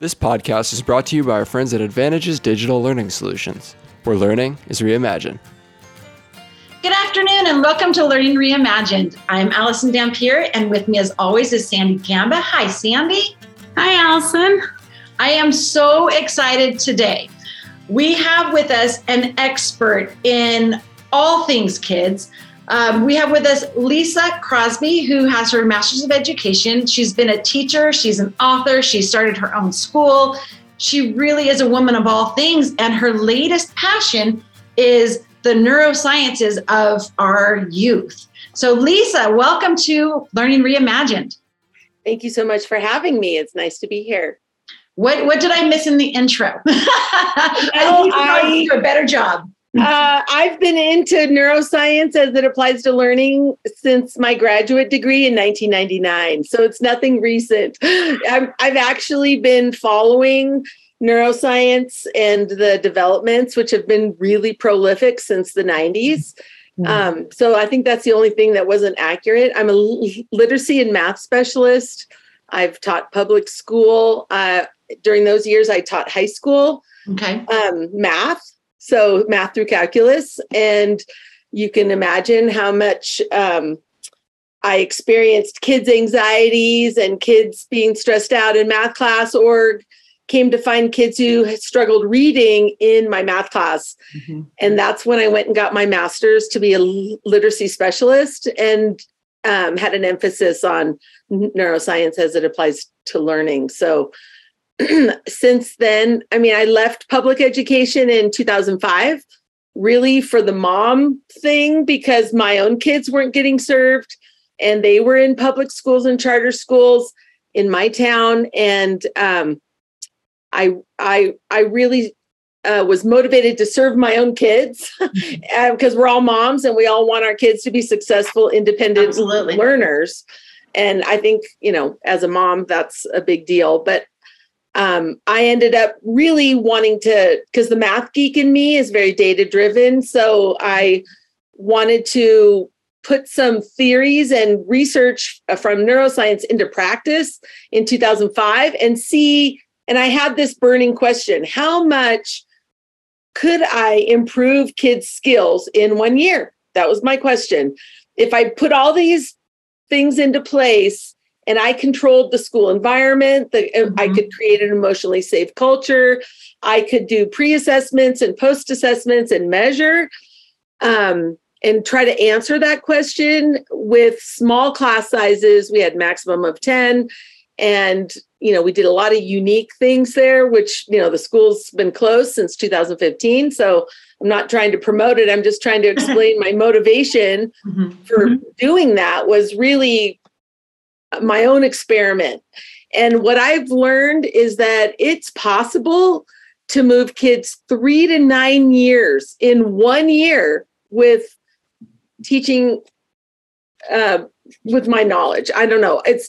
This podcast is brought to you by our friends at Advantages Digital Learning Solutions, where learning is reimagined. Good afternoon and welcome to Learning Reimagined. I'm Allison Dampier, and with me, as always, is Sandy Gamba. Hi, Sandy. Hi, Allison. I am so excited today. We have with us an expert in all things kids. Um, we have with us Lisa Crosby, who has her Master's of Education. She's been a teacher, she's an author, she started her own school. She really is a woman of all things, and her latest passion is the neurosciences of our youth. So, Lisa, welcome to Learning Reimagined. Thank you so much for having me. It's nice to be here. What what did I miss in the intro? I, I do a better job. Uh, I've been into neuroscience as it applies to learning since my graduate degree in 1999. So it's nothing recent. I've, I've actually been following neuroscience and the developments, which have been really prolific since the 90s. Mm-hmm. Um, so I think that's the only thing that wasn't accurate. I'm a literacy and math specialist. I've taught public school. Uh, during those years, I taught high school okay. um, math so math through calculus. And you can imagine how much um, I experienced kids' anxieties and kids being stressed out in math class, or came to find kids who struggled reading in my math class. Mm-hmm. And that's when I went and got my master's to be a literacy specialist and um, had an emphasis on neuroscience as it applies to learning. So since then, I mean, I left public education in 2005 really for the mom thing because my own kids weren't getting served and they were in public schools and charter schools in my town and um, I I I really uh, was motivated to serve my own kids because uh, we're all moms and we all want our kids to be successful, independent Absolutely. learners. And I think you know, as a mom, that's a big deal. But um, I ended up really wanting to, because the math geek in me is very data driven. So I wanted to put some theories and research uh, from neuroscience into practice in 2005 and see. And I had this burning question how much could I improve kids' skills in one year? That was my question. If I put all these things into place, and I controlled the school environment. The, uh, mm-hmm. I could create an emotionally safe culture. I could do pre-assessments and post-assessments and measure, um, and try to answer that question with small class sizes. We had maximum of ten, and you know we did a lot of unique things there. Which you know the school's been closed since 2015, so I'm not trying to promote it. I'm just trying to explain my motivation mm-hmm. for mm-hmm. doing that was really my own experiment. And what I've learned is that it's possible to move kids three to nine years in one year with teaching uh, with my knowledge. I don't know. It's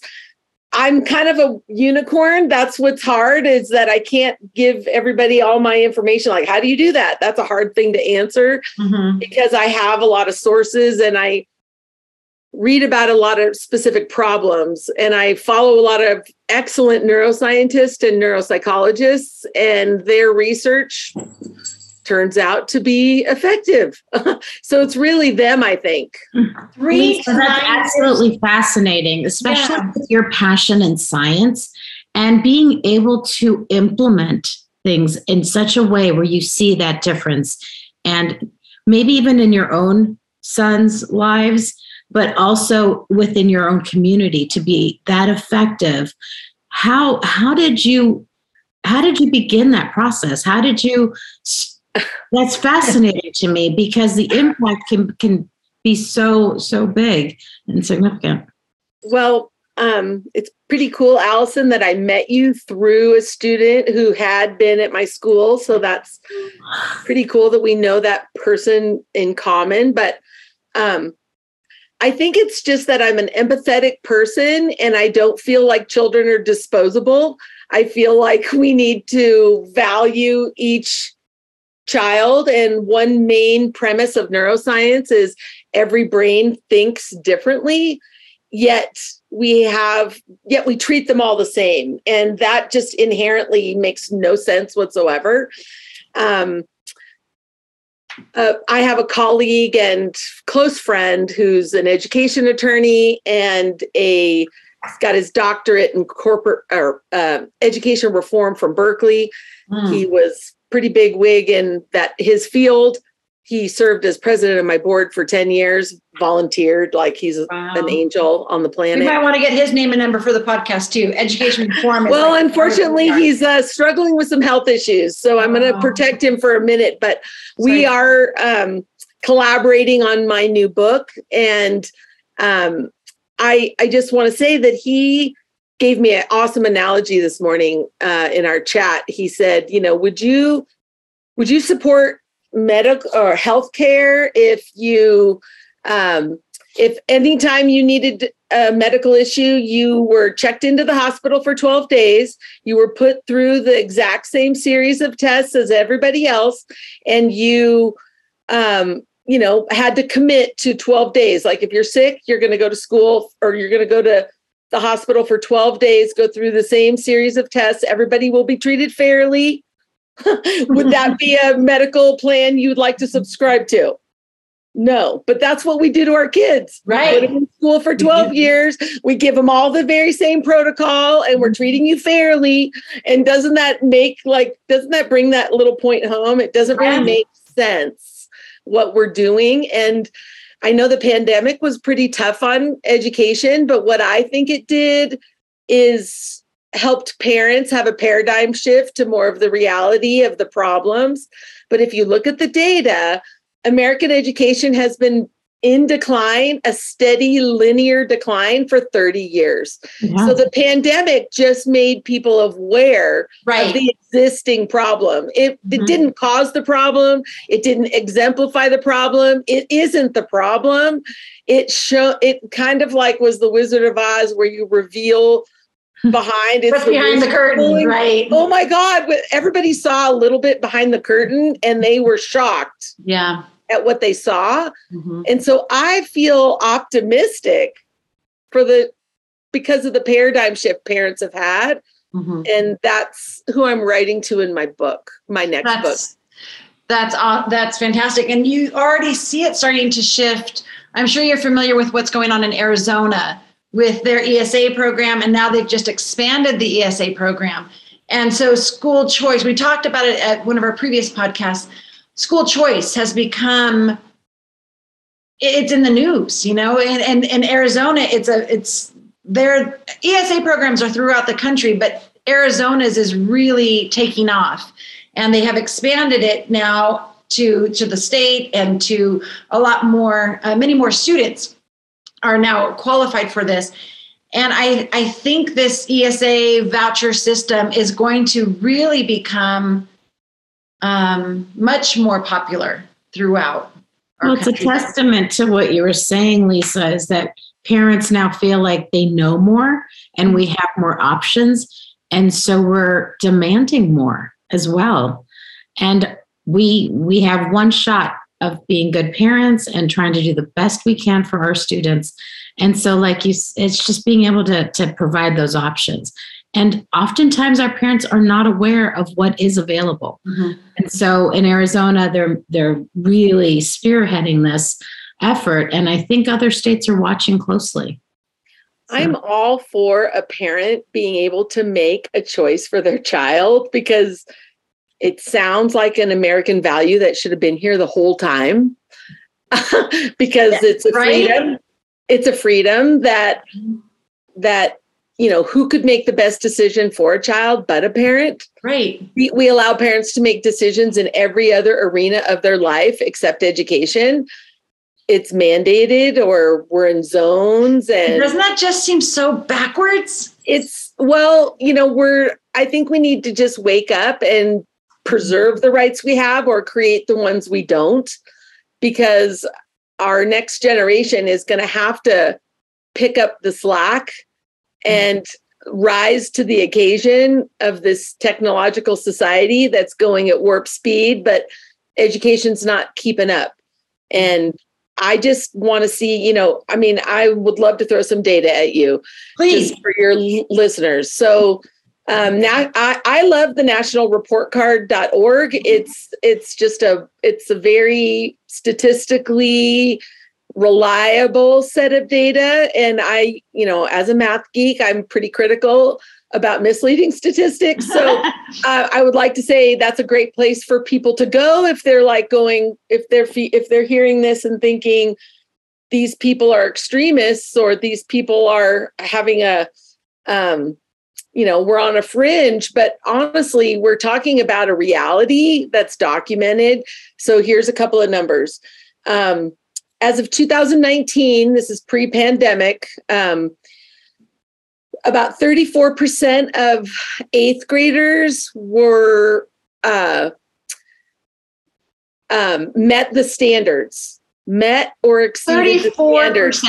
I'm kind of a unicorn. That's what's hard is that I can't give everybody all my information. Like, how do you do that? That's a hard thing to answer mm-hmm. because I have a lot of sources and I read about a lot of specific problems and I follow a lot of excellent neuroscientists and neuropsychologists and their research turns out to be effective. so it's really them, I think. Three that's absolutely fascinating, especially yeah. with your passion in science and being able to implement things in such a way where you see that difference and maybe even in your own sons' lives but also within your own community to be that effective. How how did you how did you begin that process? How did you that's fascinating to me because the impact can can be so so big and significant. Well um, it's pretty cool allison that i met you through a student who had been at my school. So that's pretty cool that we know that person in common. But um, I think it's just that I'm an empathetic person and I don't feel like children are disposable. I feel like we need to value each child. And one main premise of neuroscience is every brain thinks differently. yet we have yet we treat them all the same and that just inherently makes no sense whatsoever um, uh, I have a colleague and close friend who's an education attorney and a he's got his doctorate in corporate or uh, education reform from Berkeley. Mm. He was pretty big wig in that his field he served as president of my board for 10 years volunteered like he's wow. an angel on the planet we might want to get his name and number for the podcast too education reform well like unfortunately he's uh, struggling with some health issues so i'm going to protect him for a minute but Sorry. we are um, collaborating on my new book and um, i i just want to say that he gave me an awesome analogy this morning uh, in our chat he said you know would you would you support medical or healthcare, if you um, if anytime you needed a medical issue, you were checked into the hospital for 12 days, you were put through the exact same series of tests as everybody else, and you um, you know, had to commit to 12 days. Like if you're sick, you're going to go to school or you're going to go to the hospital for 12 days, go through the same series of tests. Everybody will be treated fairly. Would that be a medical plan you'd like to subscribe to? No, but that's what we do to our kids. Right. In school for 12 years. We give them all the very same protocol and we're mm-hmm. treating you fairly. And doesn't that make like, doesn't that bring that little point home? It doesn't really make sense what we're doing. And I know the pandemic was pretty tough on education, but what I think it did is helped parents have a paradigm shift to more of the reality of the problems. But if you look at the data, American education has been in decline, a steady linear decline for 30 years. Yeah. So the pandemic just made people aware right. of the existing problem. It, mm-hmm. it didn't cause the problem, it didn't exemplify the problem, it isn't the problem. It show it kind of like was the Wizard of Oz where you reveal behind it's the behind the curtain right. Oh my god everybody saw a little bit behind the curtain and they were shocked yeah. at what they saw. Mm-hmm. and so i feel optimistic for the because of the paradigm shift parents have had. Mm-hmm. and that's who i'm writing to in my book my next that's, book. That's uh, that's fantastic. And you already see it starting to shift. I'm sure you're familiar with what's going on in arizona with their ESA program, and now they've just expanded the ESA program. And so, school choice, we talked about it at one of our previous podcasts. School choice has become it's in the news, you know, and, and in Arizona, it's a it's their ESA programs are throughout the country, but Arizona's is really taking off. And they have expanded it now to to the state and to a lot more, uh, many more students are now qualified for this. And I, I think this ESA voucher system is going to really become um, much more popular throughout. Well, it's country. a testament to what you were saying, Lisa, is that parents now feel like they know more and we have more options. And so we're demanding more as well. And we we have one shot of being good parents and trying to do the best we can for our students. And so, like you, it's just being able to, to provide those options. And oftentimes, our parents are not aware of what is available. Mm-hmm. And so, in Arizona, they're they're really spearheading this effort, and I think other states are watching closely. I'm all for a parent being able to make a choice for their child because it sounds like an American value that should have been here the whole time because yeah, it's a right? freedom. It's a freedom that that you know who could make the best decision for a child but a parent right we, we allow parents to make decisions in every other arena of their life except education it's mandated or we're in zones and doesn't that just seem so backwards it's well you know we're i think we need to just wake up and preserve the rights we have or create the ones we don't because our next generation is going to have to pick up the slack mm. and rise to the occasion of this technological society that's going at warp speed but education's not keeping up. And I just want to see, you know, I mean, I would love to throw some data at you, please, for your listeners. So um, now I, I love the nationalreportcard.org. It's it's just a it's a very statistically reliable set of data, and I, you know, as a math geek, I'm pretty critical about misleading statistics. So uh, I would like to say that's a great place for people to go if they're like going if they're if they're hearing this and thinking these people are extremists or these people are having a um, you know we're on a fringe but honestly we're talking about a reality that's documented so here's a couple of numbers um, as of 2019 this is pre-pandemic um, about 34% of eighth graders were uh, um, met the standards, met or exceeded 34%. the standards.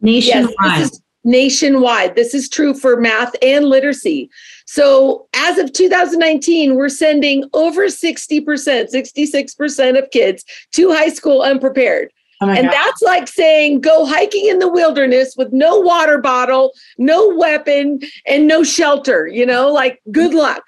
Nationwide. Yes, nationwide. This is true for math and literacy. So as of 2019, we're sending over 60%, 66% of kids to high school unprepared. Oh and God. that's like saying go hiking in the wilderness with no water bottle, no weapon, and no shelter, you know, like good luck.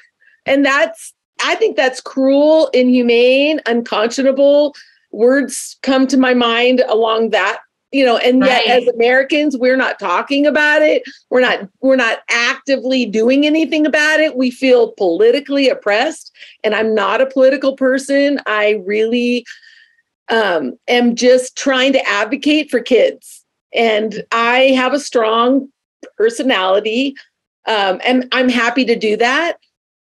And that's, I think that's cruel, inhumane, unconscionable. Words come to my mind along that you know and yet right. as americans we're not talking about it we're not we're not actively doing anything about it we feel politically oppressed and i'm not a political person i really um, am just trying to advocate for kids. And I have a strong personality, um, and I'm happy to do that.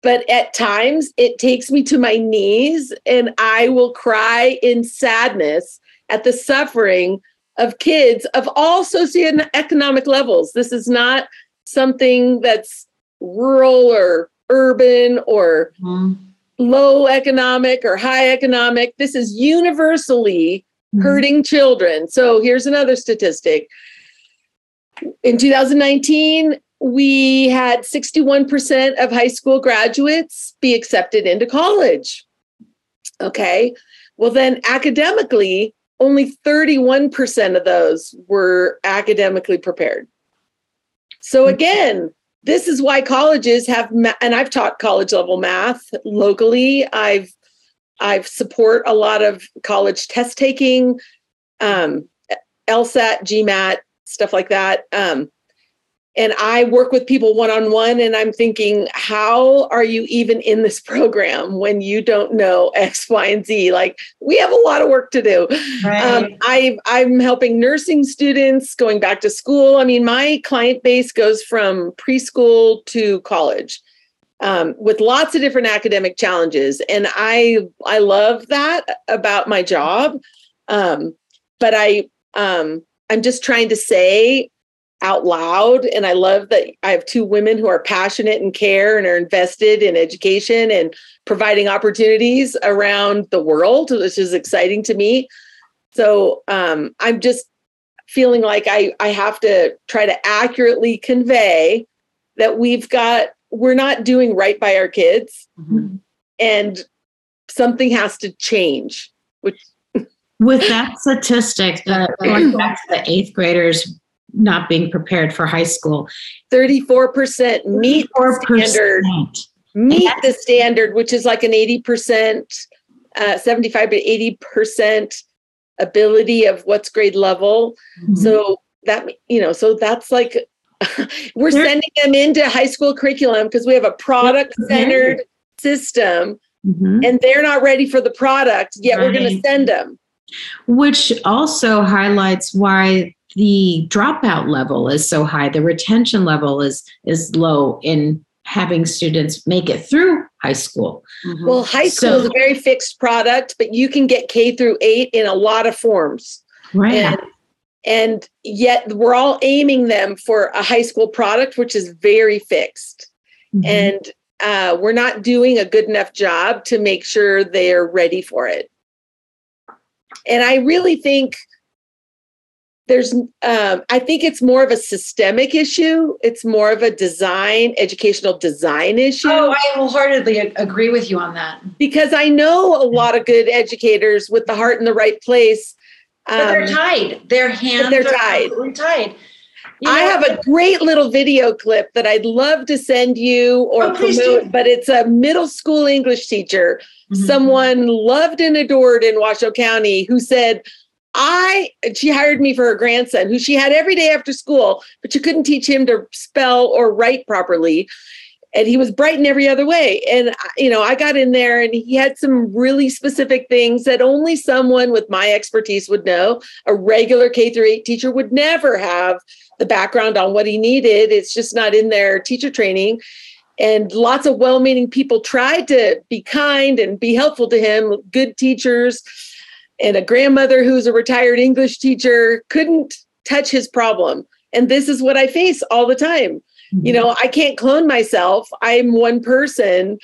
But at times it takes me to my knees, and I will cry in sadness at the suffering of kids of all socioeconomic levels. This is not something that's rural or urban or mm low economic or high economic. This is universally mm-hmm. hurting children. So here's another statistic. In 2019, we had 61% of high school graduates be accepted into college. Okay. Well, then academically, only 31% of those were academically prepared. So again, this is why colleges have and i've taught college level math locally. I've i've support a lot of college test taking um, lsat gmat stuff like that. Um, and I work with people one on one, and I'm thinking, how are you even in this program when you don't know X, Y, and Z? Like, we have a lot of work to do. Right. Um, I, I'm helping nursing students going back to school. I mean, my client base goes from preschool to college. Um, with lots of different academic challenges, and I I love that about my job. Um, but I um, I'm just trying to say out loud. And I love that I have two women who are passionate and care and are invested in education and providing opportunities around the world, which is exciting to me. So um, I'm just feeling like I, I have to try to accurately convey that we've got, we're not doing right by our kids. Mm-hmm. And something has to change, which with that statistic, that going back to the eighth graders not being prepared for high school. 34% meet 34%. the standard. Meet the standard, which is like an 80%, uh, 75 to 80% ability of what's grade level. Mm-hmm. So that, you know, so that's like, we're They're, sending them into high school curriculum because we have a product centered system mm-hmm. and they're not ready for the product, yet right. we're going to send them. Which also highlights why the dropout level is so high, the retention level is is low in having students make it through high school. Mm-hmm. Well, high school so, is a very fixed product, but you can get K through 8 in a lot of forms. Right. And, and yet we're all aiming them for a high school product which is very fixed. Mm-hmm. And uh, we're not doing a good enough job to make sure they're ready for it. And I really think there's um, i think it's more of a systemic issue it's more of a design educational design issue oh i wholeheartedly agree with you on that because i know a lot of good educators with the heart in the right place but they're tied. Their hands they're are tied. completely tied. You I have a great little video clip that I'd love to send you or Oh, promote, do. but it's a middle school English teacher, Mhm. someone loved and adored in Washoe County, who said, I she hired me for her grandson, who she had every day after school, but you couldn't teach him to spell or write properly. And he was bright in every other way. And uh, you know, I got in there and he had some really specific things that only someone with my expertise would know. A regular K through 8 teacher would never have the background on what he needed. It's just not in their teacher training. And lots of well meaning people tried to be kind and be helpful to him, good teachers. And a grandmother who's a retired English teacher couldn't touch his problem. And this is what I face all the time. You know, I can't clone myself, I'm one person.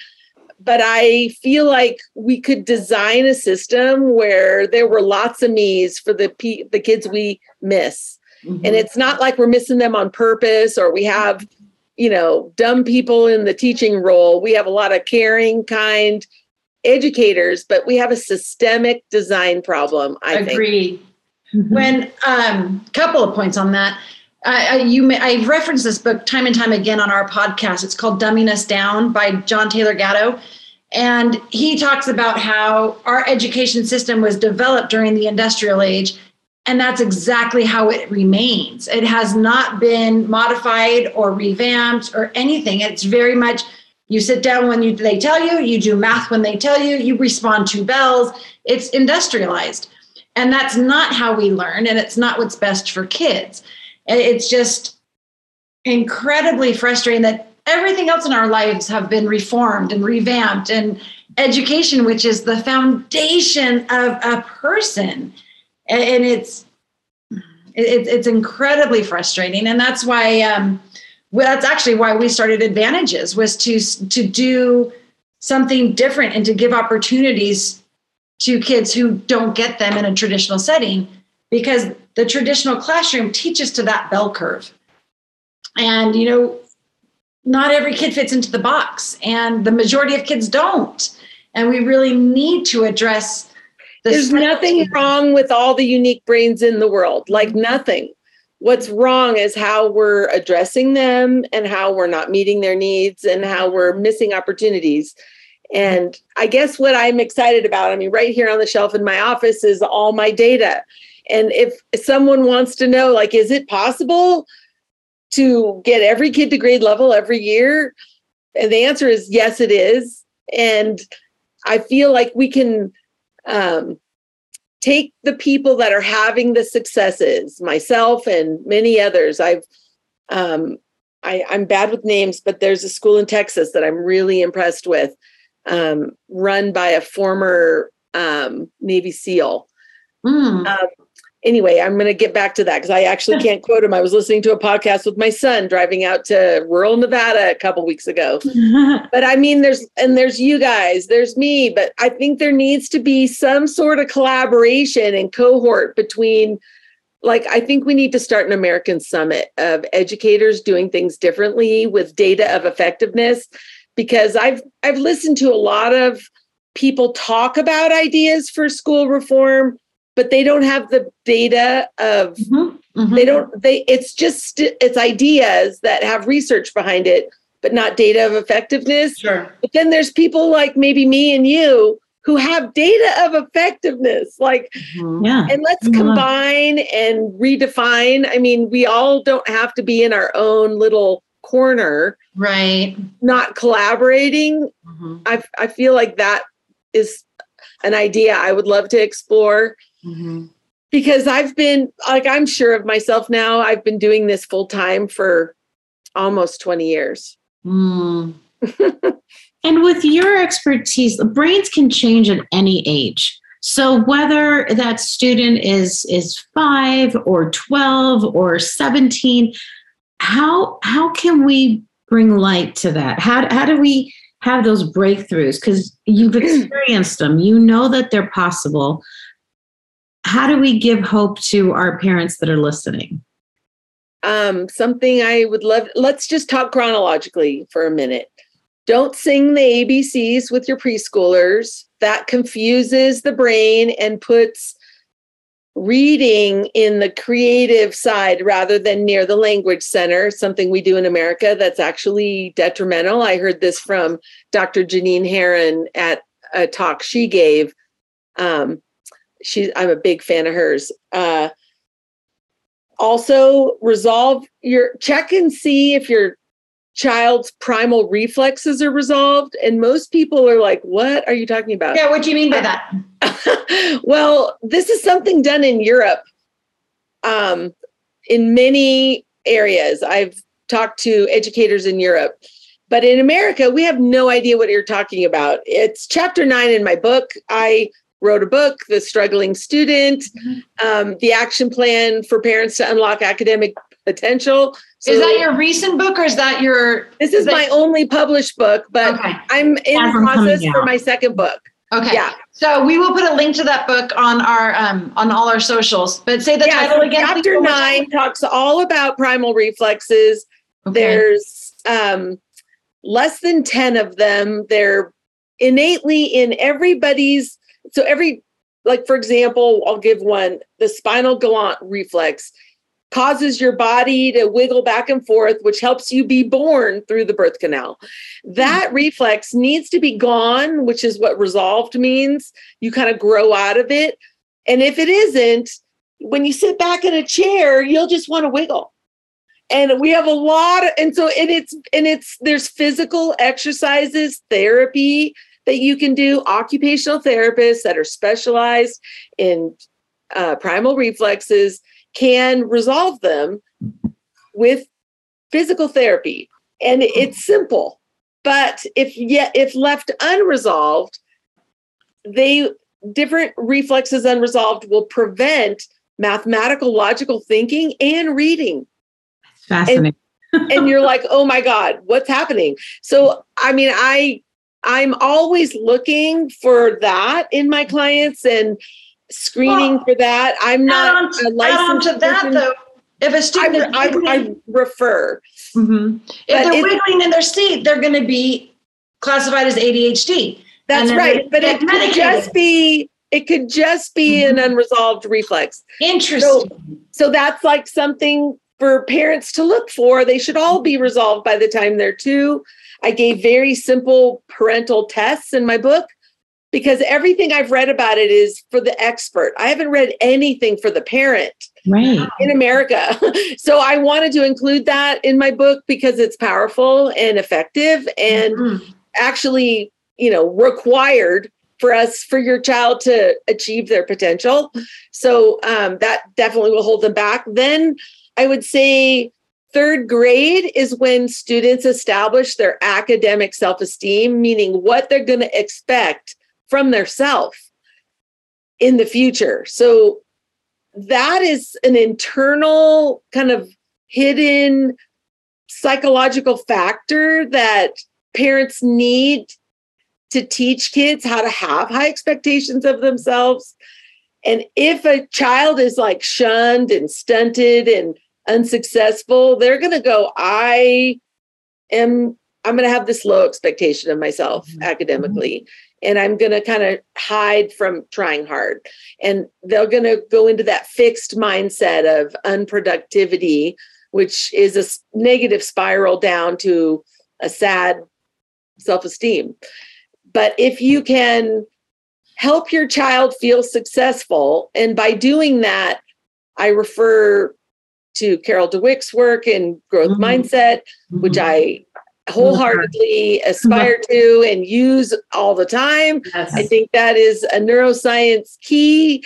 But I feel like we could design a system where there were lots of me's for the pe- the kids we miss Mhm. and it's not like we're missing them on purpose or we have you know dumb people in the teaching role we have a lot of caring kind educators but we have a systemic design problem i think. Agreed. Mhm. when um couple of points on that. I, I you may i've referenced this book time and time again on our podcast. It's called dumbing us down by john taylor gatto. And he talks about how our education system was developed during the industrial age and that's exactly how it remains. It has not been modified or revamped or anything. It's very much you sit down when you, they tell you you do math when they tell you you respond to bells. It's industrialized. And that's not how we learn and it's not what's best for kids. It's just incredibly frustrating that everything else in our lives have been reformed and revamped and education which is the foundation of a person. And, it's it's incredibly frustrating and that's why um, well, that's actually why we started advantages was to to do something different and to give opportunities to kids who don't get them in a traditional setting because the traditional classroom teaches to that bell curve. And you know not every kid fits into the box and the majority of kids don't. And we really need to address the there's nothing wrong with all the unique brains in the world like nothing what's wrong is how we're addressing them and how we're not meeting their needs and how we're missing opportunities. And i guess what i'm excited about i mean right here on the shelf in my office is all my data. And if someone wants to know like is it possible to get every kid to grade level every year? And the answer is yes it is. And i feel like we can um, take the people that are having the successes myself and many others i've um, I, i'm bad with names but there's a school in texas that i'm really impressed with um, run by a former um, navy seal Mm. Anyway i'm going to get back to that because i actually can't quote him i was listening to a podcast with my son driving out to rural nevada a couple weeks ago but I mean, there's and there's you guys, there's me, but I think there needs to be some sort of collaboration and cohort between. Like, I think we need to start an American summit of educators doing things differently with data of effectiveness, because I've I've listened to a lot of people talk about ideas for school reform, but they don't have the data of Mhm. Mhm. they don't they it's just it's ideas that have research behind it but not data of effectiveness Sure. but then there's people like maybe me and you who have data of effectiveness like yeah. and let's Mhm. combine and redefine i mean we all don't have to be in our own little corner Right. not collaborating Mhm. i i feel like that is an idea i would love to explore Mhm. because I've been like I'm sure of myself now. I've been doing this full time for almost 20 years. Mm. And with your expertise, the brains can change at any age. So whether that student is is 5 or 12 or 17, how how can we bring light to that? How how do we have those breakthroughs cuz you've experienced them. You know that they're possible. How do we give hope to our parents that are listening? Um, something I would love. Let's just talk chronologically for a minute. Don't sing the ABCs with your preschoolers. That confuses the brain and puts reading in the creative side rather than near the language center, something we do in America that's actually detrimental. I heard this from Dr. Jeannine Herron at a talk she gave. Um, she, I'm a big fan of hers. Uh, also, resolve your check and see if your child's primal reflexes are resolved. And most people are like, What are you talking about? Yeah, what do you mean by that? well, this is something done in Europe um, in many areas. I've talked to educators in Europe. But in America, we have no idea what you're talking about. It's chapter nine in my book. I wrote a book, The Struggling Student, mm-hmm. um, the action plan for parents to unlock academic potential. So, is that your recent book or is that your? This is, is my only published book, but okay. I'm in the process for my second book. Okay. Yeah. So we will put a link to that book on our um, on all our socials. But say the yeah, title so again. Chapter nine talks all about primal reflexes. Okay. There's um, less than ten of them. They're innately in everybody's so every like for example i'll give one the spinal galant reflex causes your body to wiggle back and forth which helps you be born through the birth canal. That mm-hmm. reflex needs to be gone which is what resolved means. You kind of grow out of it. And if it isn't when you sit back in a chair you'll just want to wiggle. And we have a lot of, and so and it's and it's there's physical exercises therapy that you can do, occupational therapists that are specialized in uh, primal reflexes can resolve them with physical therapy. And it's simple. But if yet if left unresolved, they different reflexes unresolved will prevent mathematical logical thinking and reading. Fascinating. And, and you're like, oh my God, what's happening? So I mean, I I'm always looking for that in my clients and screening well, for that. I'm not to, a licensed to that though. If a student I, I, I refer. Mm-hmm. If they're wiggling in their seat, they're going to be classified as ADHD. That's right, but it could just be it could just be mm-hmm. an unresolved reflex. Interesting. So, so that's like something for parents to look for. They should all be resolved by the time they're two. I gave very simple parental tests in my book because everything I've read about it is for the expert. I haven't read anything for the parent right. in America. so I wanted to include that in my book because it's powerful and effective and mm-hmm. actually, you know, required for us for your child to achieve their potential. So um, that definitely will hold them back. Then I would say Third grade is when students establish their academic self esteem, meaning what they're going to expect from their self in the future. So that is an internal kind of hidden psychological factor that parents need to teach kids how to have high expectations of themselves. And if a child is like shunned and stunted and unsuccessful, they're going to go, I am, I'm going to have this low expectation of myself mm-hmm. academically. And I'm going to kind of hide from trying hard. And they're going to go into that fixed mindset of unproductivity, which is a negative spiral down to a sad self esteem. But if you can help your child feel successful, and by doing that, I refer to Carol Dweck's work in growth mm-hmm. mindset, mm-hmm. which I wholeheartedly aspire to and use all the time. Yes. I think that is a neuroscience key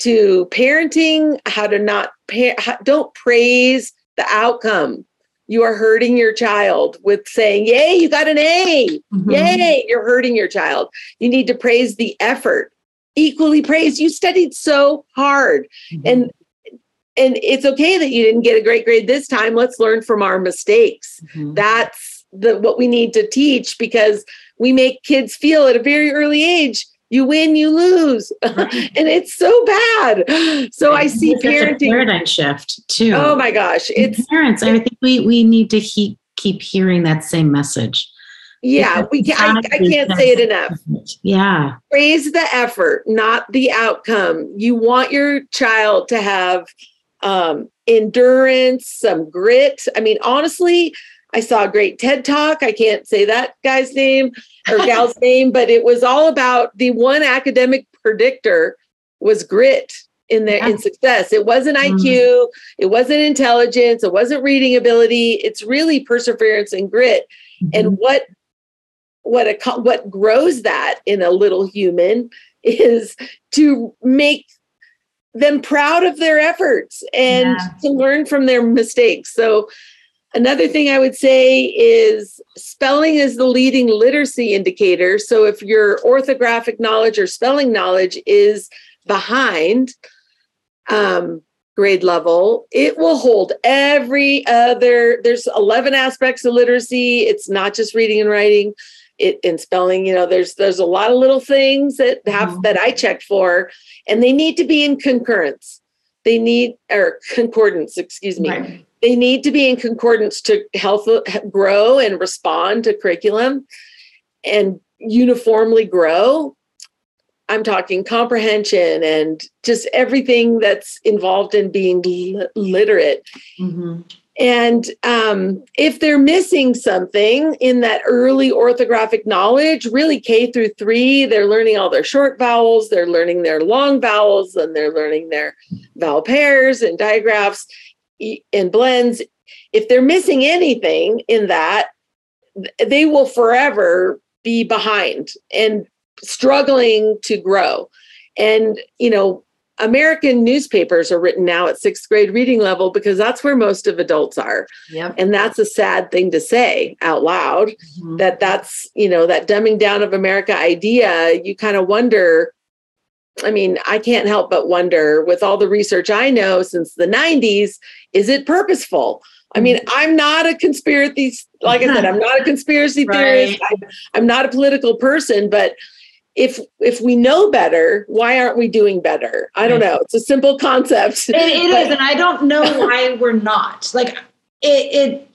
to parenting, how to not pa- don't praise the outcome. You are hurting your child with saying, Yay, you got an A. Mm-hmm. Yay, you're hurting your child. You need to praise the effort. Equally praise. You studied so hard. Mm-hmm. And and it's okay that you didn't get a great grade this time let's learn from our mistakes mm-hmm. that's the what we need to teach because we make kids feel at a very early age you win you lose right. and it's so bad so i see parenting paradigm shift too oh my gosh it's parents i think we we need to keep keep hearing that same message yeah, we can, I, I can't say it enough. Yeah. Praise the effort, not the outcome. You want your child to have um, endurance, some grit. I mean, honestly, I saw a great TED talk. I can't say that guy's name or gal's name, but it was all about the one academic predictor was grit in their in success. It wasn't IQ, mm-hmm. it wasn't intelligence, it wasn't reading ability. It's really perseverance and grit. Mm-hmm. And what what a, what grows that in a little human is to make them proud of their efforts and yeah. to learn from their mistakes. So another thing I would say is spelling is the leading literacy indicator. So if your orthographic knowledge or spelling knowledge is behind um, grade level, it will hold every other. There's 11 aspects of literacy. It's not just reading and writing it in spelling you know there's there's a lot of little things that have mm-hmm. that i check for and they need to be in concurrence they need or concordance excuse me right. they need to be in concordance to help grow and respond to curriculum and uniformly grow i'm talking comprehension and just everything that's involved in being literate mm-hmm. And um, if they're missing something in that early orthographic knowledge, really K through three, they're learning all their short vowels, they're learning their long vowels, and they're learning their vowel pairs and digraphs and blends. If they're missing anything in that, they will forever be behind and struggling to grow. And, you know, American newspapers are written now at sixth grade reading level because that's where most of adults are. Yep. And that's a sad thing to say out loud mm-hmm. that that's, you know, that dumbing down of America idea. You kind of wonder. I mean, I can't help but wonder with all the research I know since the 90s, is it purposeful? I mean, mm-hmm. I'm not a conspiracy, like I said, I'm not a conspiracy right. theorist. I'm, I'm not a political person, but if if we know better why aren't we doing better? I don't know. It's a simple concept. It, it is, and i don't know why we're not. Like it, it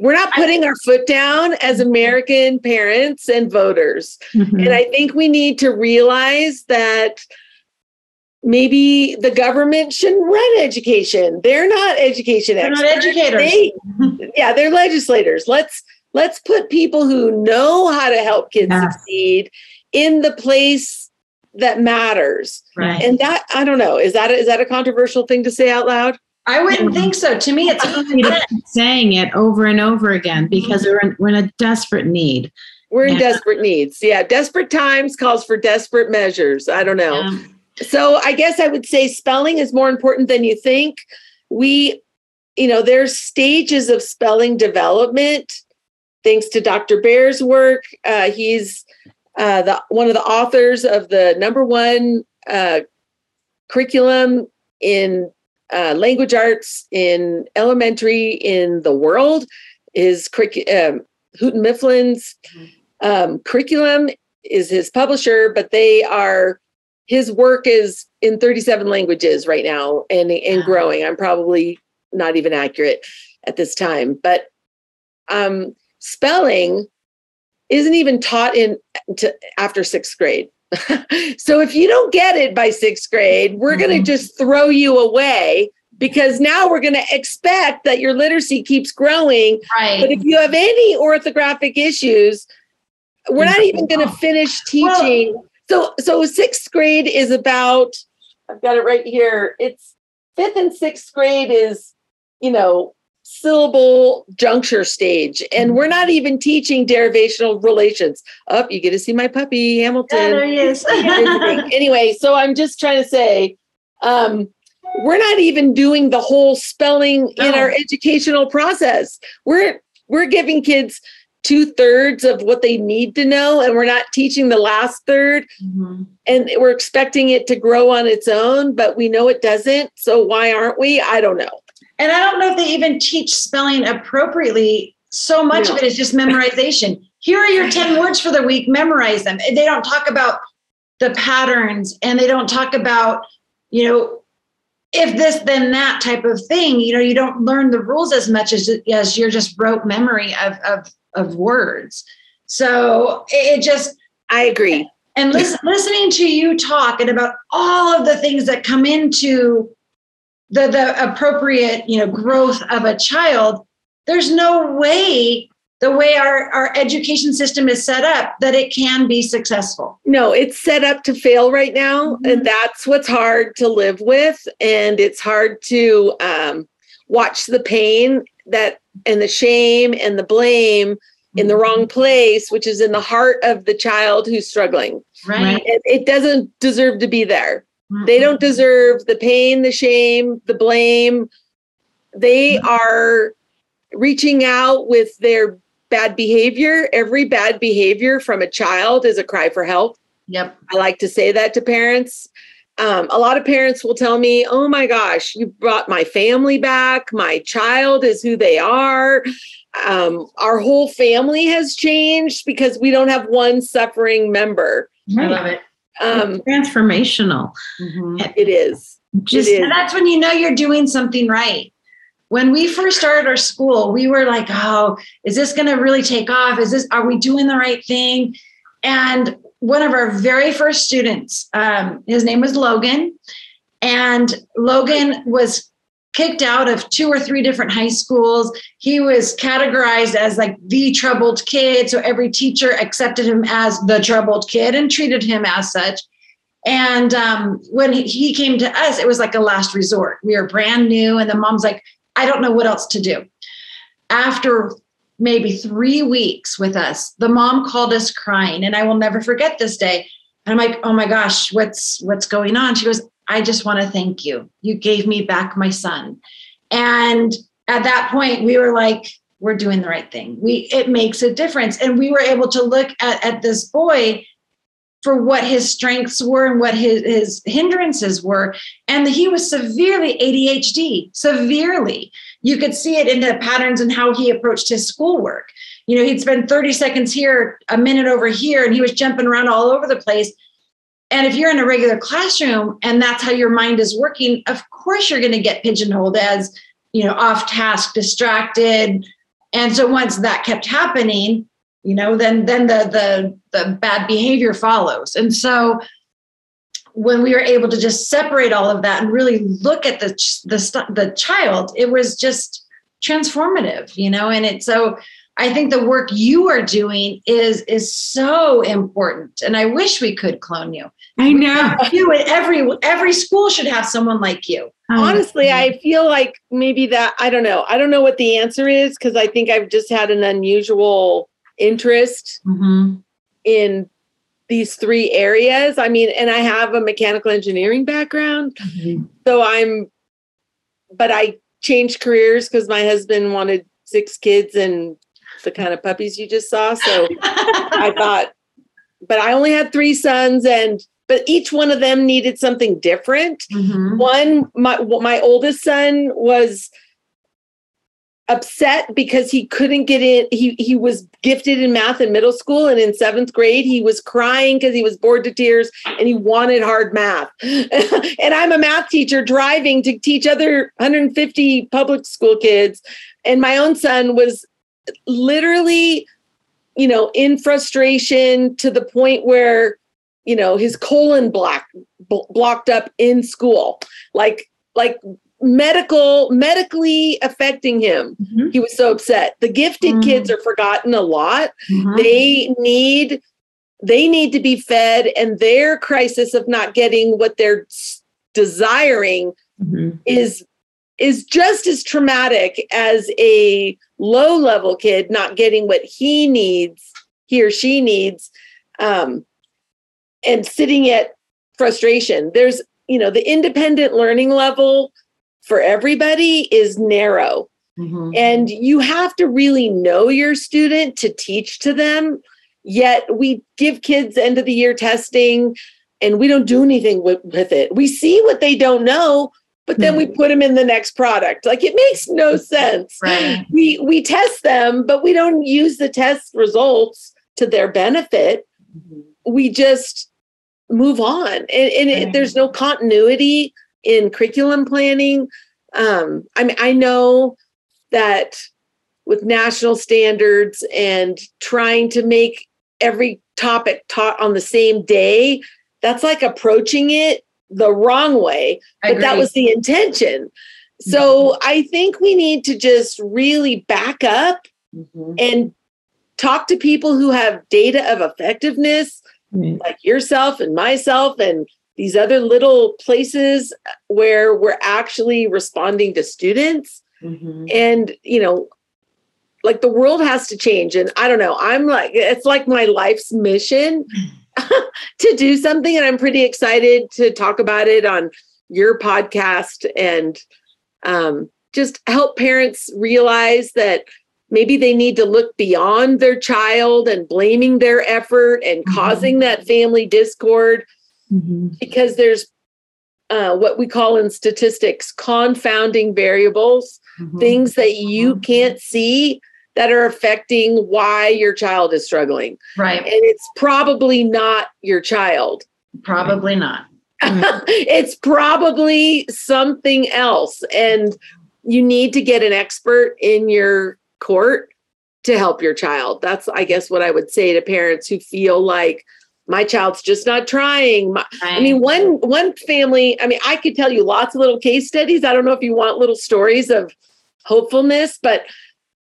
we're not putting I, our foot down as american parents and voters. Mm-hmm. and i think we need to realize that maybe the government shouldn't run education. They're not education they're experts. not educators. They, yeah they're legislators. Let's let's put people who know how to help kids yeah. succeed in the place that matters. Right. And that I don't know, is that a, is that a controversial thing to say out loud? I wouldn't think so. To me, it's saying it over and over again because we're in, we're in a desperate need. We're in yeah. desperate needs. Yeah, desperate times calls for desperate measures. I don't know. Yeah. So I guess I would say spelling is more important than you think. We, you know, there's stages of spelling development. Thanks to Dr. Bear's work, uh, he's uh, the one of the authors of the number one uh, curriculum in uh, language arts in elementary in the world is um, Houghton Mifflin's um, curriculum is his publisher, but they are his work is in 37 languages right now and and growing. I'm probably not even accurate at this time, but um, spelling isn't even taught in to, after sixth grade. so if you don't get it by sixth grade, we're mm-hmm. going to just throw you away because now we're going to expect that your literacy keeps growing. Right. But if you have any orthographic issues, we're not even going to finish teaching. Well, so so sixth grade is about I've got it right here. It's fifth and sixth grade is, you know, syllable juncture stage and we're not even teaching derivational relations. Up oh, you get to see my puppy hamilton. Yeah, there he is. anyway so i'm just trying to say um, we're not even doing the whole spelling no. in our educational process. We're we're giving kids two-thirds of what they need to know and we're not teaching the last 3rd mm-hmm. and we're expecting it to grow on its own but we know it doesn't so why aren't we? I don't know and I don't know if they even teach spelling appropriately. So much no. of it is just memorization. Here are your 10 words for the week, memorize them. They don't talk about the patterns and they don't talk about, you know, if this then that type of thing. You know, you don't learn the rules as much as, as you're just rote memory of, of, of words. So it just, I agree. And listen, listening to you talk and about all of the things that come into the, the appropriate, you know, growth of a child, there's no way the way our, our education system is set up that it can be successful. No, it's set up to fail right now. Mm-hmm. And that's what's hard to live with. And it's hard to um, watch the pain that and the shame and the blame mm-hmm. in the wrong mm-hmm. place, which is in the heart of the child who's struggling. Right. It, it doesn't deserve to be there. Mm-hmm. They don't deserve the pain, the shame, the blame. They mm-hmm. are reaching out with their bad behavior. Every bad behavior from a child is a cry for help. Yep. I like to say that to parents. Um, a lot of parents will tell me, oh my gosh, you brought my family back. My child is who they are. Um, our whole family has changed because we don't have one suffering member. I love it. Um, transformational. Mm-hmm. It is. Just it is. that's when you know you're doing something right when we first started our school, we were like, oh, is this going to really take off? Is this, are we doing the right thing? And one of our very first students, um, his name was Logan. And Logan was kicked out of two or three different high schools. He was categorized as like the troubled kid. So every teacher accepted him as the troubled kid and treated him as such. And um, when he came to us, it was like a last resort. We were brand new, and the mom's like, I don't know what else to do. After maybe three weeks with us, the mom called us crying, and I will never forget this day. And I'm like, oh my gosh, what's what's going on? She goes, I just want to thank you. You gave me back my son. And at that point, we were like, we're doing the right thing. We it makes a difference. And we were able to look at, at this boy for what his strengths were and what his, his hindrances were. And he was severely ADHD, severely. You could see it in the patterns and how he approached his schoolwork. You know, he'd spend 30 seconds here, a minute over here, and he was jumping around all over the place. And if you're in a regular classroom and that's how your mind is working, of course you're going to get pigeonholed as, you know, off task, distracted. And so once that kept happening, you know then then the the the bad behavior follows. And so when we were able to just separate all of that and really look at the the the child it was just transformative you know? And it so i think the work you are doing is is so important. And i wish we could clone you i know you every every school should have someone like you honestly i feel like maybe that i don't know i don't know what the answer is because i think i've just had an unusual interest mm-hmm. in these three areas. I mean, and I have a mechanical engineering background. Mm-hmm. So I'm, but I changed careers because my husband wanted six kids and the kind of puppies you just saw. So I thought, but I only had three sons and but each one of them needed something different. Mm-hmm. One, my my oldest son was upset because he couldn't get in he he was gifted in math in middle school and in 7th grade he was crying because he was bored to tears and he wanted hard math and I'm a math teacher driving to teach other 150 public school kids and my own son was literally you know in frustration to the point where you know his colon block blocked up in school like like medical medically affecting him mm-hmm. he was so upset the gifted mm-hmm. kids are forgotten a lot mm-hmm. they need they need to be fed and their crisis of not getting what they're desiring mm-hmm. is is just as traumatic as a low level kid not getting what he needs he or she needs um, and sitting at frustration there's you know the independent learning level for everybody is narrow. Mm-hmm. And you have to really know your student to teach to them. Yet we give kids end of the year testing and we don't do anything with, with it. We see what they don't know, but then we mm-hmm. put them in the next product. Like it makes no sense. Right. We we test them, but we don't use the test results to their benefit. Mm-hmm. We just move on, and, and it, there's no continuity in curriculum planning. Um, I mean, I know that with national standards and trying to make every topic taught on the same day, that's like approaching it the wrong way. But that was the intention. So I think we need to just really back up Mhm. and talk to people who have data of effectiveness, Right. like yourself and myself, and these other little places where we're actually responding to students. Mhm. And, you know, like the world has to change. And I don't know, I'm like, it's like my life's mission to do something. And I'm pretty excited to talk about it on your podcast and um, just help parents realize that maybe they need to look beyond their child and blaming their effort and Mhm. causing that family discord Mhm. because there's uh, what we call in statistics confounding variables Mhm. things that you can't see that are affecting why your child is struggling. Right. And it's probably not your child. Probably not. it's probably something else. And you need to get an expert in your court to help your child. That's, I guess, what I would say to parents who feel like my child's just not trying. My, I mean, one one family. I mean, I could tell you lots of little case studies. I don't know if you want little stories of hopefulness, but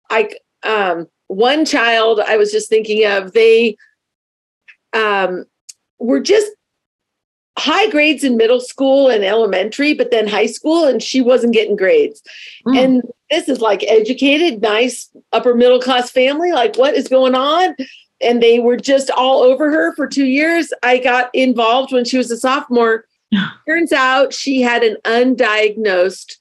I um, one child I was just thinking of. They um, were just high grades in middle school and elementary, but then high school, and she wasn't getting grades. Mm. And this is like educated, nice upper middle class family. Like, what is going on? And they were just all over her for two years. I got involved when she was a sophomore. Turns out she had an undiagnosed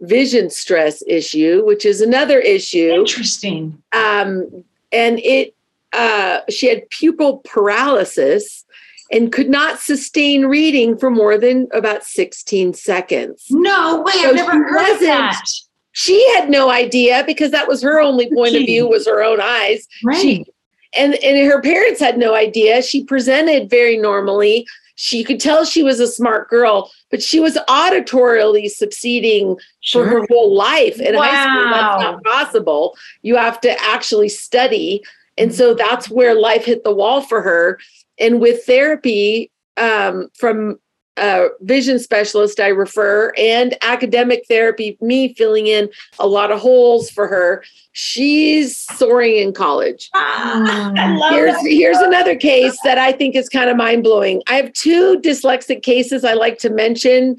vision stress issue, which is another issue. Interesting. Um, and it, uh, she had pupil paralysis and could not sustain reading for more than about 16 seconds. No way. So I've never heard of that. She had no idea because that was her only point of view was her own eyes. Right. She and and her parents had no idea. She presented very normally. She could tell she was a smart girl, but she was auditorially succeeding for her whole life. In high school, that's not possible. You have to actually study. And so that's where life hit the wall for her. And with therapy um, from a vision specialist, I refer, and academic therapy, me filling in a lot of holes for her, she's soaring in college. Ah, Here's here's another case that I think is kind of mind blowing. I have two dyslexic cases I like to mention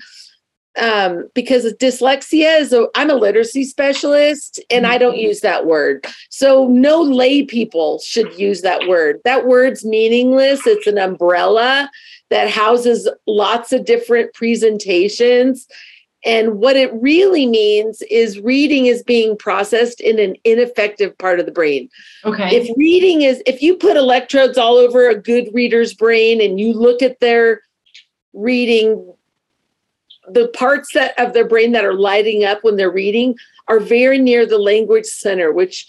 um, because dyslexia is a I'm a literacy specialist and I don't use that word. So no lay people should use that word. That word's meaningless. It's an umbrella that houses lots of different presentations. And what it really means is reading is being processed in an ineffective part of the brain Okay. if reading is if you put electrodes all over a good reader's brain and you look at their reading the parts that of their brain that are lighting up when they're reading are very near the language center which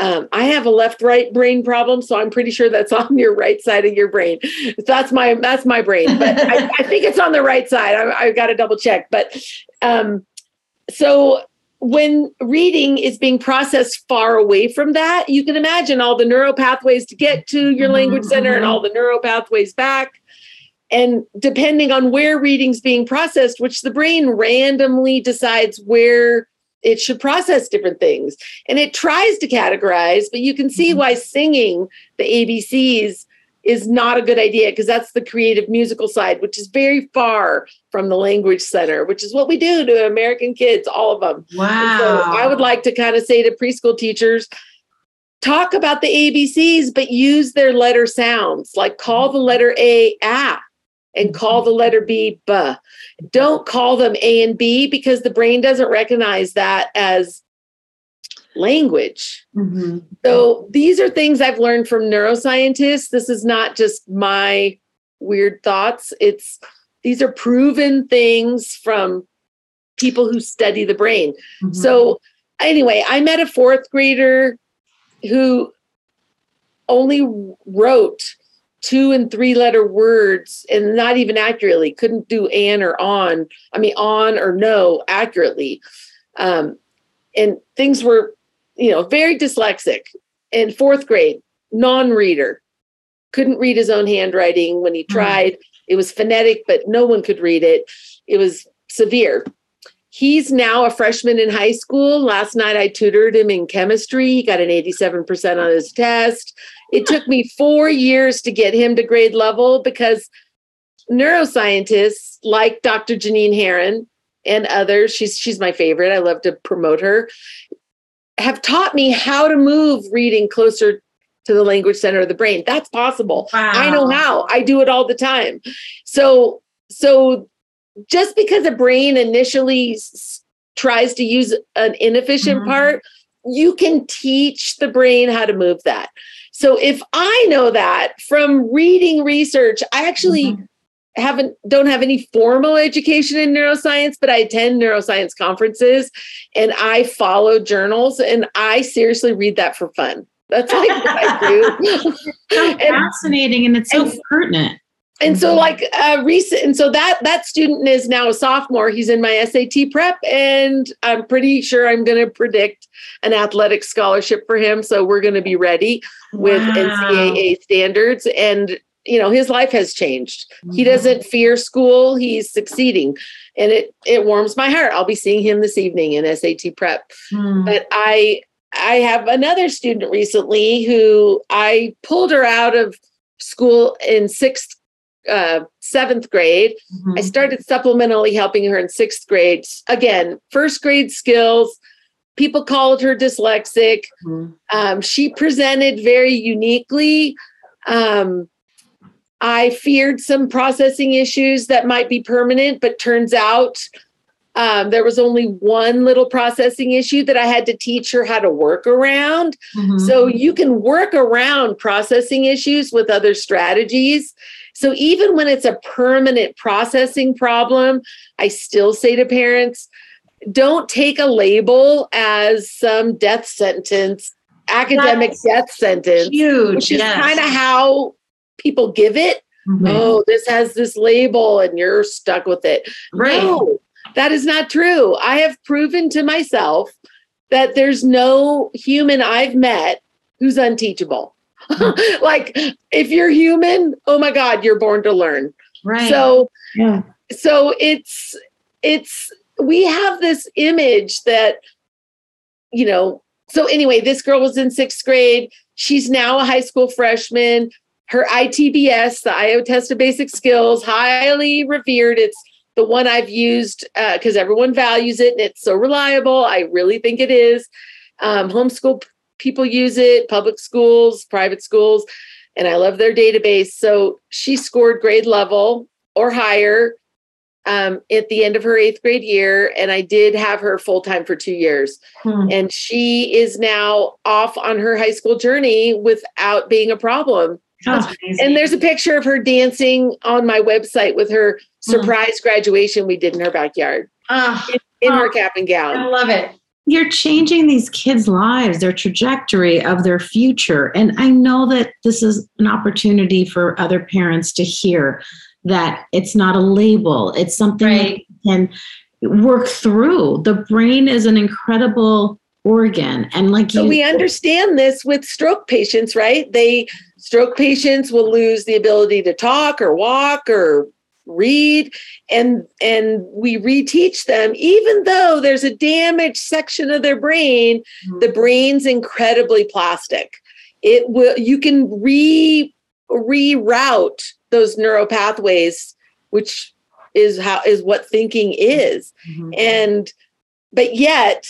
um, i have a left right brain problem so i'm pretty sure that's on your right side of your brain. That's my that's my brain but I, I think it's on the right side. I, I got to double check but um, so when reading is being processed far away from that, you can imagine all the neural pathways to get to your language center and all the neural pathways back. And depending on where reading's being processed, which the brain randomly decides where it should process different things. And it tries to categorize, but you can see why singing the ABCs is not a good idea because that's the creative musical side, which is very far from the language center, which is what we do to American kids, all of them. Wow. So I would like to kind of say to preschool teachers, talk about the ABCs, but use their letter sounds. Like call the letter A ah and call the letter B buh. Don't call them A and B because the brain doesn't recognize that as language. Mhm. So these are things I've learned from neuroscientists. This is not just my weird thoughts. It's these are proven things from people who study the brain. Mhm. So anyway, I met a fourth grader who only wrote two and three letter words and not even accurately couldn't do an or on i mean on or no accurately um, and things were you know very dyslexic in fourth grade non-reader couldn't read his own handwriting when he tried. Mm. It was phonetic, but no one could read it. It was severe. He's now a freshman in high school. Last night I tutored him in chemistry. He got an 87% on his test. It took me four years to get him to grade level because neuroscientists like Dr. Jeannine Herron and others, she's she's my favorite. I love to promote her, have taught me how to move reading closer to the language center of the brain. That's possible. Wow. I know how. I do it all the time. So so just because a brain initially s- tries to use an inefficient mm-hmm. part, you can teach the brain how to move that. So if I know that from reading research, I actually mm-hmm haven't don't have any formal education in neuroscience but i attend neuroscience conferences and i follow journals and i seriously read that for fun that's like what i do so and, fascinating and it's so and, pertinent and so mm-hmm. like uh recent and so that that student is now a sophomore he's in my sat prep and i'm pretty sure i'm going to predict an athletic scholarship for him so we're going to be ready with wow. ncaa standards and you know his life has changed mm-hmm. he doesn't fear school he's succeeding and it it warms my heart i'll be seeing him this evening in sat prep mm. but i i have another student recently who i pulled her out of school in sixth uh, seventh grade mm-hmm. i started supplementally helping her in sixth grade again first grade skills people called her dyslexic mm-hmm. um, she presented very uniquely um, I feared some processing issues that might be permanent, but turns out um, there was only one little processing issue that I had to teach her how to work around. Mm-hmm. So you can work around processing issues with other strategies. So even when it's a permanent processing problem, I still say to parents, don't take a label as some death sentence, academic That's death sentence, huge, which is yes. kind of how people give it. Mm-hmm. Oh, this has this label and you're stuck with it. Right. No, that is not true. I have proven to myself that there's no human I've met who's unteachable. Like if you're human, oh my God, you're born to learn. Right. So yeah. So it's it's we have this image that, you know, so anyway, this girl was in sixth grade. She's now a high school freshman her ITBS, the Iowa Test of Basic Skills, highly revered. It's the one I've used because uh, everyone values it and it's so reliable. I really think it is. Um, homeschool people use it, public schools, private schools, and I love their database. So she scored grade level or higher um, at the end of her eighth grade year, and I did have her full time for two years. Hmm. And she is now off on her high school journey without being a problem. Oh, and there's a picture of her dancing on my website with her mm. surprise graduation we did in her backyard oh, in, in oh, her cap and gown. I love it. You're changing these kids' lives, their trajectory of their future. And I know that this is an opportunity for other parents to hear that it's not a label, it's something right. that can work through. The brain is an incredible organ. And like so you, we understand this with stroke patients, right? They stroke patients will lose the ability to talk or walk or read and and we reteach them even though there's a damaged section of their brain mm-hmm. the brain's incredibly plastic it will you can re reroute those neural pathways which is how is what thinking is mm-hmm. and but yet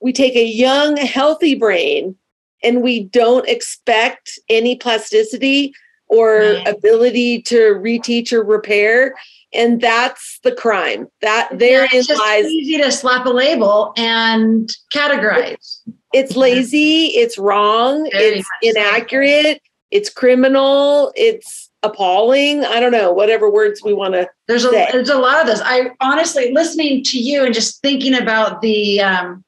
we take a young healthy brain and we don't expect any plasticity or ability to reteach or repair. And that's the crime. That there is lies It's easy to slap a label and categorize. It's lazy it's wrong Very it's inaccurate it's criminal it's appalling. I don't know whatever words we want to there's say. a there's a lot of this i honestly listening to you and just thinking about the um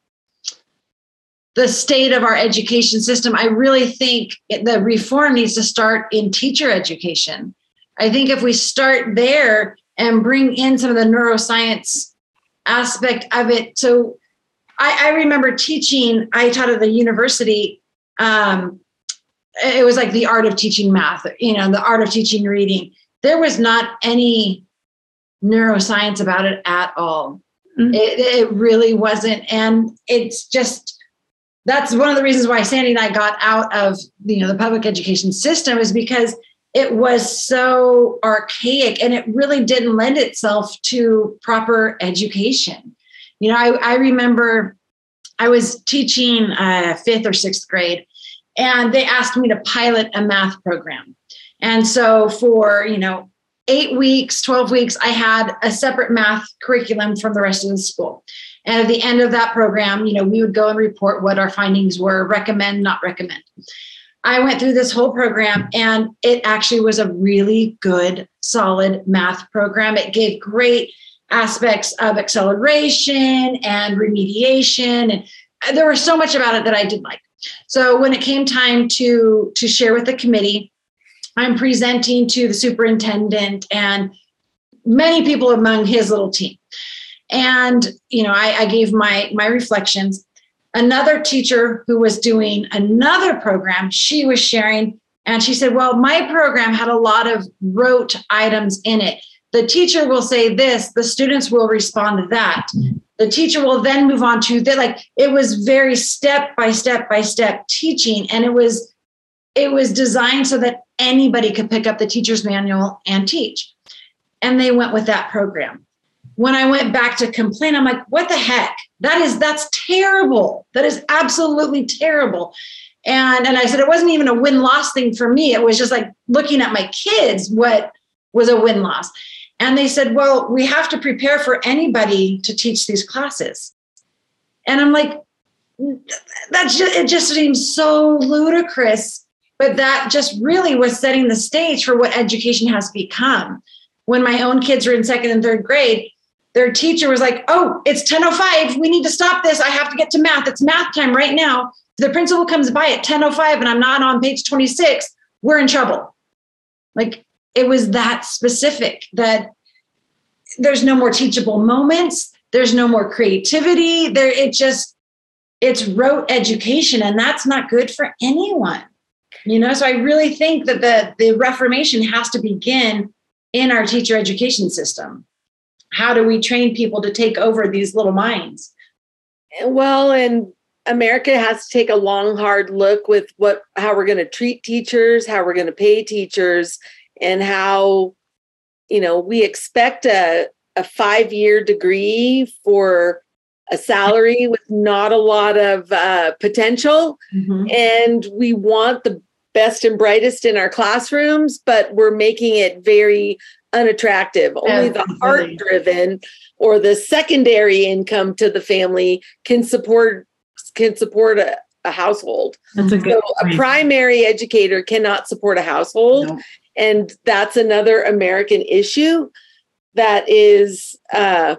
the state of our education system, I really think the reform needs to start in teacher education. I think if we start there and bring in some of the neuroscience aspect of it. So I, I remember teaching, I taught at the university um, it was like the art of teaching math, you know, the art of teaching reading. There was not any neuroscience about it at all. Mm-hmm. It, it really wasn't. And it's just, that's one of the reasons why Sandy and I got out of you know the public education system is because it was so archaic and it really didn't lend itself to proper education. You know, I, I remember I was teaching uh, fifth or sixth grade, and they asked me to pilot a math program. And so for, you know, eight weeks, 12 weeks, I had a separate math curriculum from the rest of the school. And at the end of that program, you know, we would go and report what our findings were, recommend, not recommend. I went through this whole program and it actually was a really good, solid math program. It gave great aspects of acceleration and remediation. And uh, there was so much about it that I did like. So when it came time to, to share with the committee, I'm presenting to the superintendent and many people among his little team. And, you know, I, I gave my, my reflections. Another teacher who was doing another program, she was sharing, and she said, Well, my program had a lot of rote items in it. The teacher will say this, the students will respond to that. Mm-hmm. The teacher will then move on to that. Like it was very step by step by step teaching, and it was it was designed so that anybody could pick up the teacher's manual and teach. And they went with that program when I went back to complain, I'm like, what the heck? That is, that's terrible. That is absolutely terrible. And, and I said, it wasn't even a win loss thing for me. It was just like looking at my kids, what was a win loss. And they said, well, we have to prepare for anybody to teach these classes. And I'm like, that's just, it just seems so ludicrous. But that just really was setting the stage for what education has become. When my own kids were in second and third grade, their teacher was like, "Oh, it's 10:05. We need to stop this. I have to get to math. It's math time right now." The principal comes by at 10:05 and I'm not on page 26. We're in trouble. Like it was that specific that there's no more teachable moments, there's no more creativity. There it just it's rote education and that's not good for anyone. You know, so I really think that the the reformation has to begin in our teacher education system how do we train people to take over these little minds? Well, and America has to take a long, hard look with what how we're going to treat teachers, how we're going to pay teachers, and how you know we expect a a five year degree for a salary with not a lot of uh, potential, mm-hmm. and we want the best and brightest in our classrooms, but we're making it very unattractive. Only the heart driven or the secondary income to the family can support can support a, a household. That's a good so a primary educator cannot support a household. No. And that's another American issue that is uh,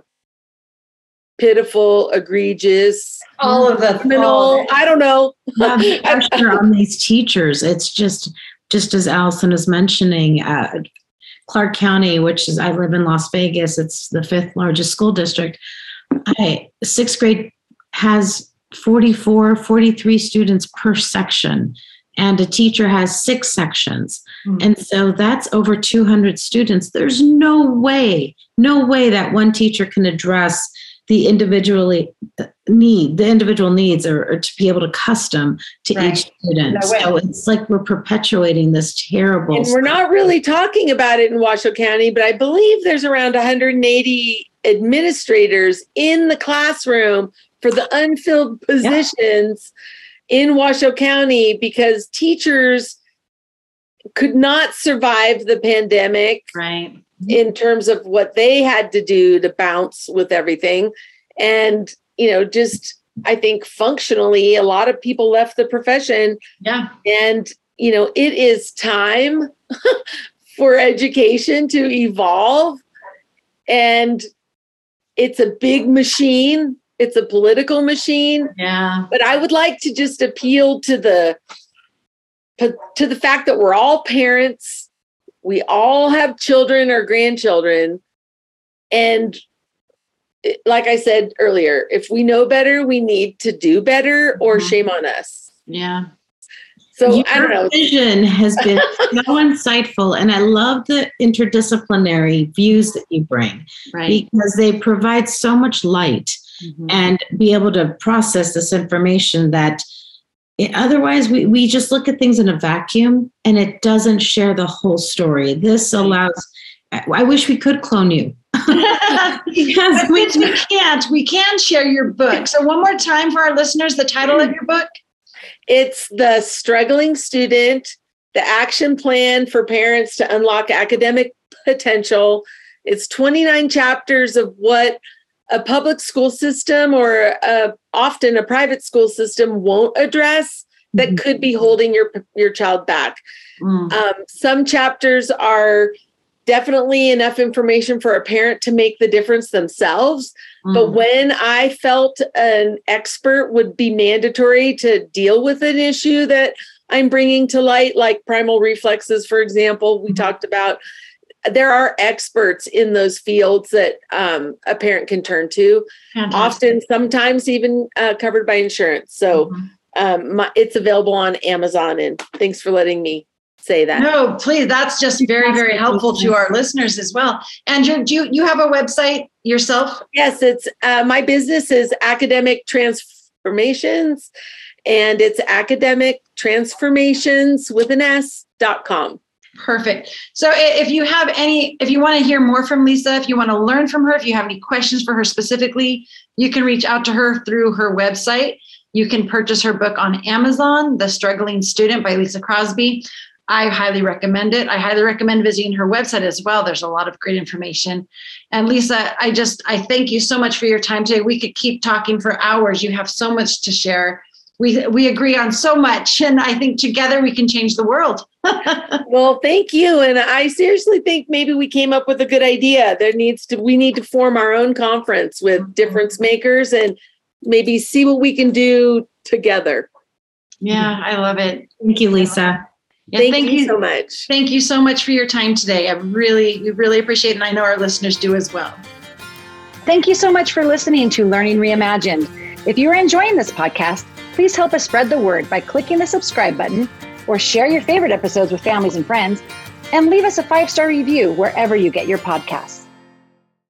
pitiful, egregious, all of the criminal. I don't know. The pressure on these teachers. It's just just as Allison is mentioning, uh, Clark County, which is I live in Las Vegas, it's the fifth largest school district. I, sixth grade has 44, 43 students per section, and a teacher has six sections. Mm-hmm. And so that's over 200 students. There's no way, no way that one teacher can address the individually need the individual needs or, or, to be able to custom to right. each student. No so it's like we're perpetuating this terrible and we're not really talking about it in washoe county but i believe there's around 180 administrators in the classroom for the unfilled positions yeah. in washoe county because teachers could not survive the pandemic. Right in terms of what they had to do to bounce with everything. And, you know, just I think functionally, a lot of people left the profession. Yeah. And, you know, it is time for education to evolve. And it's a big machine, it's a political machine. Yeah. But I would like to just appeal to the to the fact that we're all parents we all have children or grandchildren. And like I said earlier, if we know better, we need to do better or mm-hmm. shame on us. Yeah. So Your I don't know. Vision has been so insightful, and I love the interdisciplinary views that you bring right. because they provide so much light mm-hmm. and be able to process this information that otherwise we, we just look at things in a vacuum and it doesn't share the whole story. This allows. I wish we could clone you. because we, we can't, we can share your book. So, one more time for our listeners, the title of mm. your book it's the struggling student, the action plan for parents to unlock academic potential. It's 29 chapters of what a public school system or a, often a private school system won't address that mm-hmm. could be holding your your child back. Mm. Um, some chapters are definitely enough information for a parent to make the difference themselves. Mm-hmm. But when I felt an expert would be mandatory to deal with an issue that I'm bringing to light, like primal reflexes, for example, we mm-hmm. talked about. There are experts in those fields that um, a parent can turn to, Fantastic. often, sometimes even uh, covered by insurance. So mm-hmm. um, my, it's available on Amazon. And thanks for letting me say that. No, please. That's just very, very helpful to our listeners as well. And you, do you, you have a website yourself? Yes, it's uh, my business is Academic Transformations, and it's Academic Transformations with an S dot com. Perfect. So if you have any, if you want to hear more from Lisa, if you want to learn from her, if you have any questions for her specifically, you can reach out to her through her website. You can purchase her book on Amazon, The Struggling Student by Lisa Crosby. I highly recommend it. I highly recommend visiting her website as well. There's a lot of great information. And Lisa, I just I thank you so much for your time today. We could keep talking for hours. You have so much to share. We we agree on so much and I think together we can change the world. well, thank you. And I seriously think maybe we came up with a good idea. There needs to we need to form our own conference with mm-hmm. difference makers and maybe see what we can do together. Yeah, I love it. Thank you, Lisa. Yeah, thank, thank you, you, so much. Thank you so much for your time today. I really, we really appreciate it, and I know our listeners do as well. Thank you so much for listening to Learning Reimagined. If you're enjoying this podcast, please help us spread the word by clicking the subscribe button or share your favorite episodes with families and friends and leave us a five star review wherever you get your podcasts.